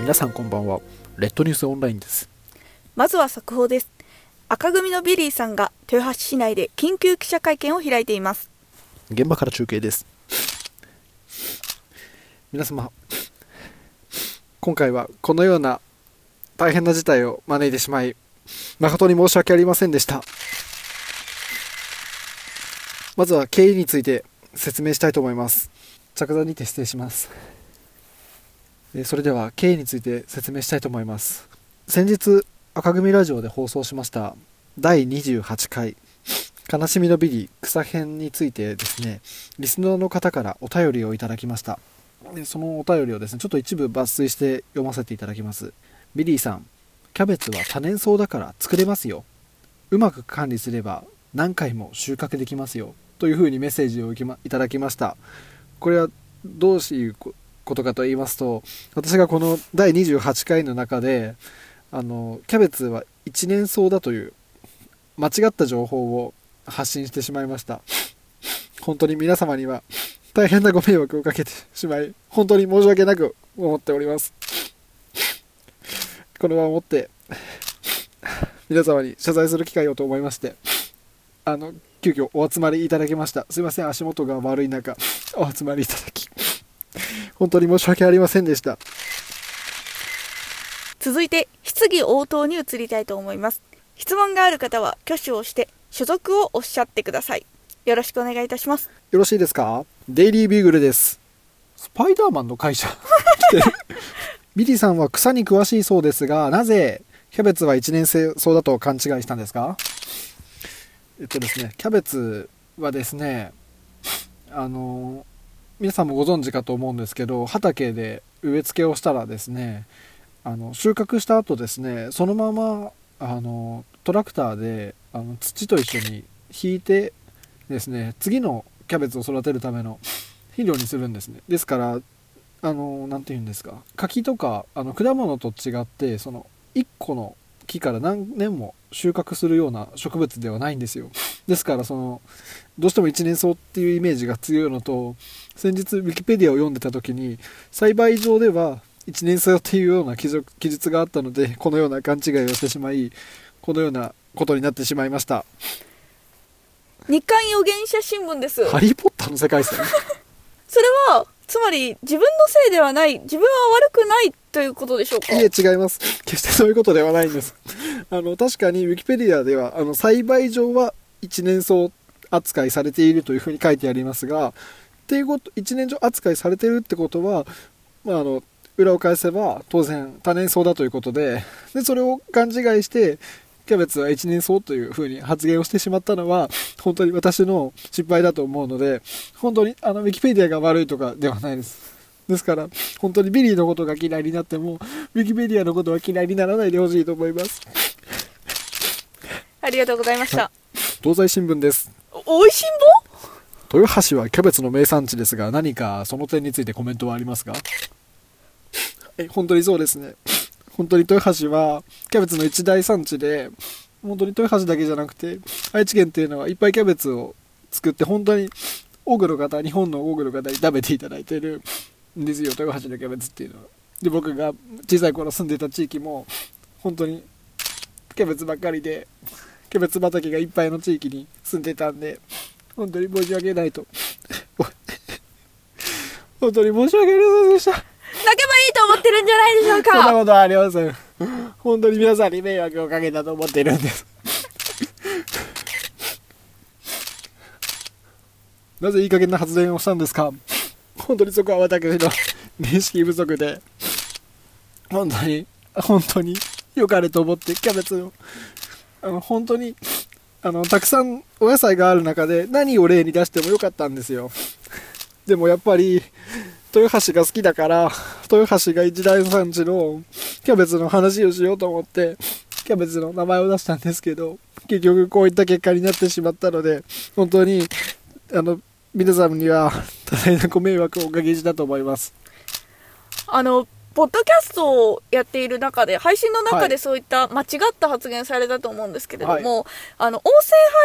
皆さんこんばんは。レッドニュースオンラインです。まずは速報です。赤組のビリーさんが豊橋市内で緊急記者会見を開いています。現場から中継です。皆様今回はこのような大変な事態を招いてしまい誠に申し訳ありませんでした。まずは経緯について説明したいと思います。着座にて失礼します。えーそれでは経緯について説明したいと思います。先日赤組ラジオで放送しました第28回悲しみのビリー草編についてですねリスナーの方からお便りをいただきました。そのお便りをですねちょっと一部抜粋して読ませていただきます。ビリーさんキャベツは多年草だから作れますよ。うまく管理すれば何回も収穫できますよ。というふうにメッセージをいきまいただきました。これはどういうことかと言いますと私がこの第28回の中であのキャベツは一年草だという間違った情報を発信してしまいました。本当に皆様には大変なご迷惑をかけてしまい本当に申し訳なく思っております。この場をもって皆様に謝罪する機会をと思いましてあの急遽お集まりいただきました。すいません足元が悪い中お集まりいただき。本当に申し訳ありませんでした。続いて質疑応答に移りたいと思います。質問がある方は挙手をして所属をおっしゃってください。よろしくお願いいたします。よろしいですか？デイリービューグルです。スパイダーマンの会社。来てるビリーさんは草に詳しいそうですがなぜキャベツは一年生草だと勘違いしたんですか？えっとですねキャベツはですねあの皆さんもご存知かと思うんですけど畑で植え付けをしたらですねあの収穫した後ですねそのままあのトラクターであの土と一緒に引いてですね次のキャベツを育てるための肥料にするんですね。ですからあの何て言うんですか柿とかあの果物と違ってその1個の木から何年も収穫するような植物ではないんですよ。ですからそのどうしても一年草っていうイメージが強いのと先日ウィキペディアを読んでた時に栽培上では一年草っていうような記述記述があったのでこのような勘違いをしてしまいこのようなことになってしまいました。日刊予言者新聞です。ハリー・ポッターの世界線？それはつまり自分のせいではない自分は悪くないということでしょうか？いえ違います。決してそういうことではないんです。あの確かにウィキペディアではあの栽培上は一年草扱いされているというふうに書いてありますがっていうこと一年上扱いされているってことは、まあ、あの裏を返せば当然多年草だということででそれを勘違いしてキャベツは一年草というふうに発言をしてしまったのは本当に私の失敗だと思うので本当にあのウィキペディアが悪いとかではないです。ですから本当にビリーのことが嫌いになってもウィキペディアのことは嫌いにならないでほしいと思います。ありがとうございました、東西新聞です。おいしんぼ。豊橋はキャベツの名産地ですが何かその点についてコメントはありますか？え本当にそうですね本当に豊橋はキャベツの一大産地で本当に豊橋だけじゃなくて愛知県っていうのはいっぱいキャベツを作って本当に多くの方日本の多くの方に食べていただいてるんですよ豊橋のキャベツっていうのはで僕が小さい頃住んでた地域も本当にキャベツばっかりでキャベツ畑がいっぱいの地域に住んでたんで本当に申し訳ないと。本当に申し訳ありませんでした。泣けばいいと思ってるんじゃないでしょうそんなかことはありません。本当に皆さんに迷惑をかけたと思っているんです。なぜいい加減な発言をしたんですか？本当にそこは私の認識不足で。本当に本当に良かれと思ってキャベツを。あの本当にあのたくさんお野菜がある中で何を例に出してもよかったんですよ。でもやっぱり豊橋が好きだから 豊橋が一大産地のキャベツの話をしようと思ってキャベツの名前を出したんですけど結局こういった結果になってしまったので本当にあの皆様には多大なご迷惑をおかけしたと思います。あのポッドキャストをやっている中で、配信の中はい。でそういった間違った発言されたと思うんですけれども、あの、音声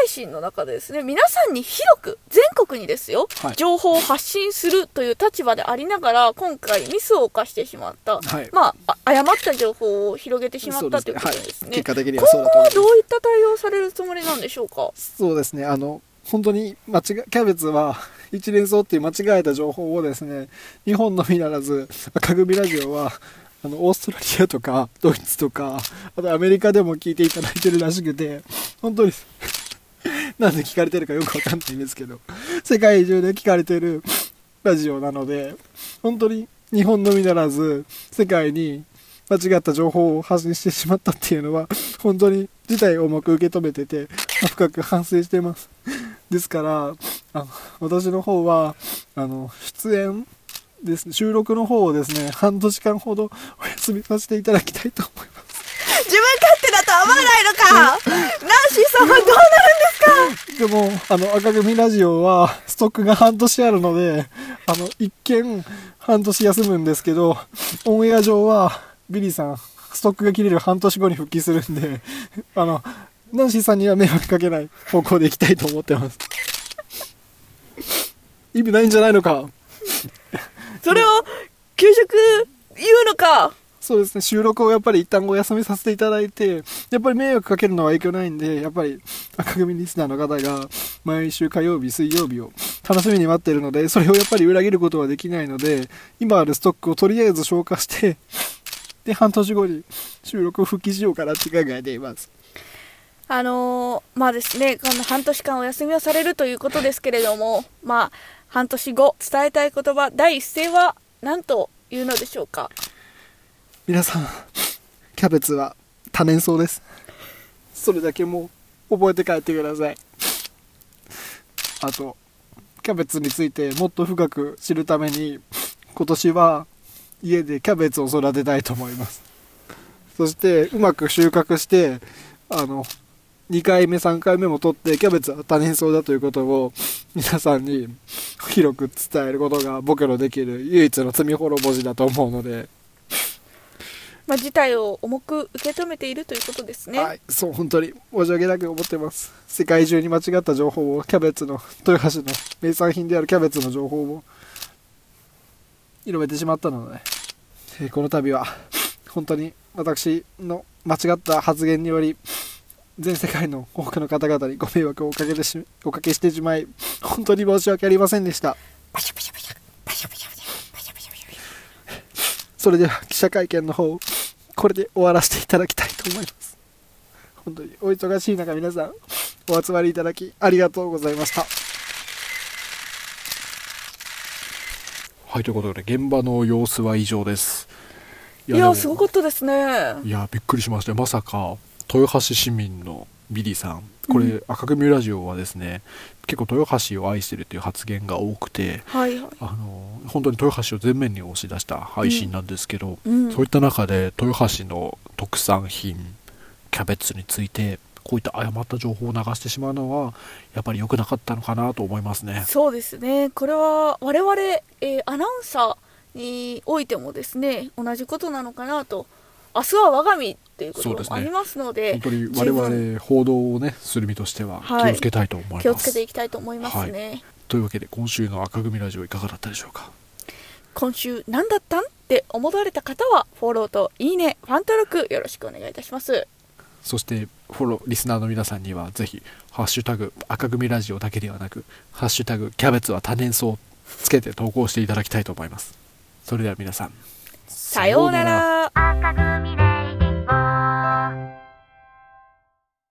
配信の中でですね、皆さんに広く、全国にですよ、はい。情報を発信するという立場でありながら、今回ミスを犯してしまった、はい。まあ、あ誤った情報を広げてしまったということですね。はい。結果的に今はそうだと後はどういった対応をされるつもりなんでしょうか？そうですね。あの本当に間違キャベツは一連草っていう間違えた情報をですね日本のみならず赤組ラジオはあのオーストラリアとかドイツとかあとアメリカでも聞いていただいてるらしくて本当に なんで聞かれてるかよくわかんないんですけど世界中で聞かれてるラジオなので本当に日本のみならず世界に間違った情報を発信してしまったっていうのは本当に事態を重く受け止めてて深く反省してます。ですからあの私の方はあの出演ですね収録の方をですね半年間ほど お休みさせていただきたいと思います。自分勝手だと思わないのか！ナンシーさんはどうなるんですか？でもあの赤組ラジオはストックが半年あるのであの一見半年休むんですけどオンエア上はビリーさんストックが切れる半年後に復帰するんであのナンシーさんには迷惑かけない方向でいきたいと思ってます。意味ないんじゃないのか？それを給食言うのか？そうですね。収録をやっぱり一旦お休みさせていただいてやっぱり迷惑かけるのは影響ないんでやっぱり赤組リスナーの方が毎週火曜日水曜日を楽しみに待ってるのでそれをやっぱり裏切ることはできないので今あるストックをとりあえず消化してで半年後に収録を復帰しようかなって考えていますあのーまあですねこの半年間お休みをされるということですけれどもまあ半年後伝えたい言葉第一声は何というのでしょうか？皆さんキャベツは多年草です。それだけもう覚えて帰ってください。あとキャベツについてもっと深く知るために今年は家でキャベツを育てたいと思います。そしてうまく収穫してあの2回目3回目も取ってキャベツは多年草だということを皆さんに広く伝えることが僕のできる唯一の罪滅ぼしだと思うので。まあ、事態を重く受け止めているということですね、はい、そう本当に申し訳なく思ってます。世界中に間違った情報をキャベツの豊橋の名産品であるキャベツの情報を広めてしまったので、えーこの度は本当に私の間違った発言により全世界の多くの方々にご迷惑をおかけてしおかけしてしまい本当に申し訳ありませんでした。それでは記者会見の方これで終わらせていただきたいと思います。本当にお忙しい中皆さんお集まりいただきありがとうございました。はいということで現場の様子は以上です。いやすごかったですね。いやびっくりしました。よまさか豊橋市民のビリーさん。これ、赤組ラジオはですね結構豊橋を愛してるっていう発言が多くてはいはい。あの本当に豊橋を前面に押し出した配信なんですけど、うん。そういった中で豊橋の特産品キャベツについてこういった誤った情報を流してしまうのはやっぱり良くなかったのかなと思いますね。そうですね。これは我々、えーアナウンサーにおいてもですね同じことなのかなと明日は我が身っていうこともありますので本当に我々報道をねする身としてははい気をつけたいと思います。気をつけていきたいと思いますね、はというわけで今週の赤組ラジオいかがだったでしょうか？今週何だったん？って思われた方はフォローといいねファン登録よろしくお願いいたします。そしてフォローリスナーの皆さんにはぜひ「ハッシュタグ赤組ラジオ」だけではなく「ハッシュタグキャベツは多年草」つけて投稿していただきたいと思います。それでは皆さんさようならさ組で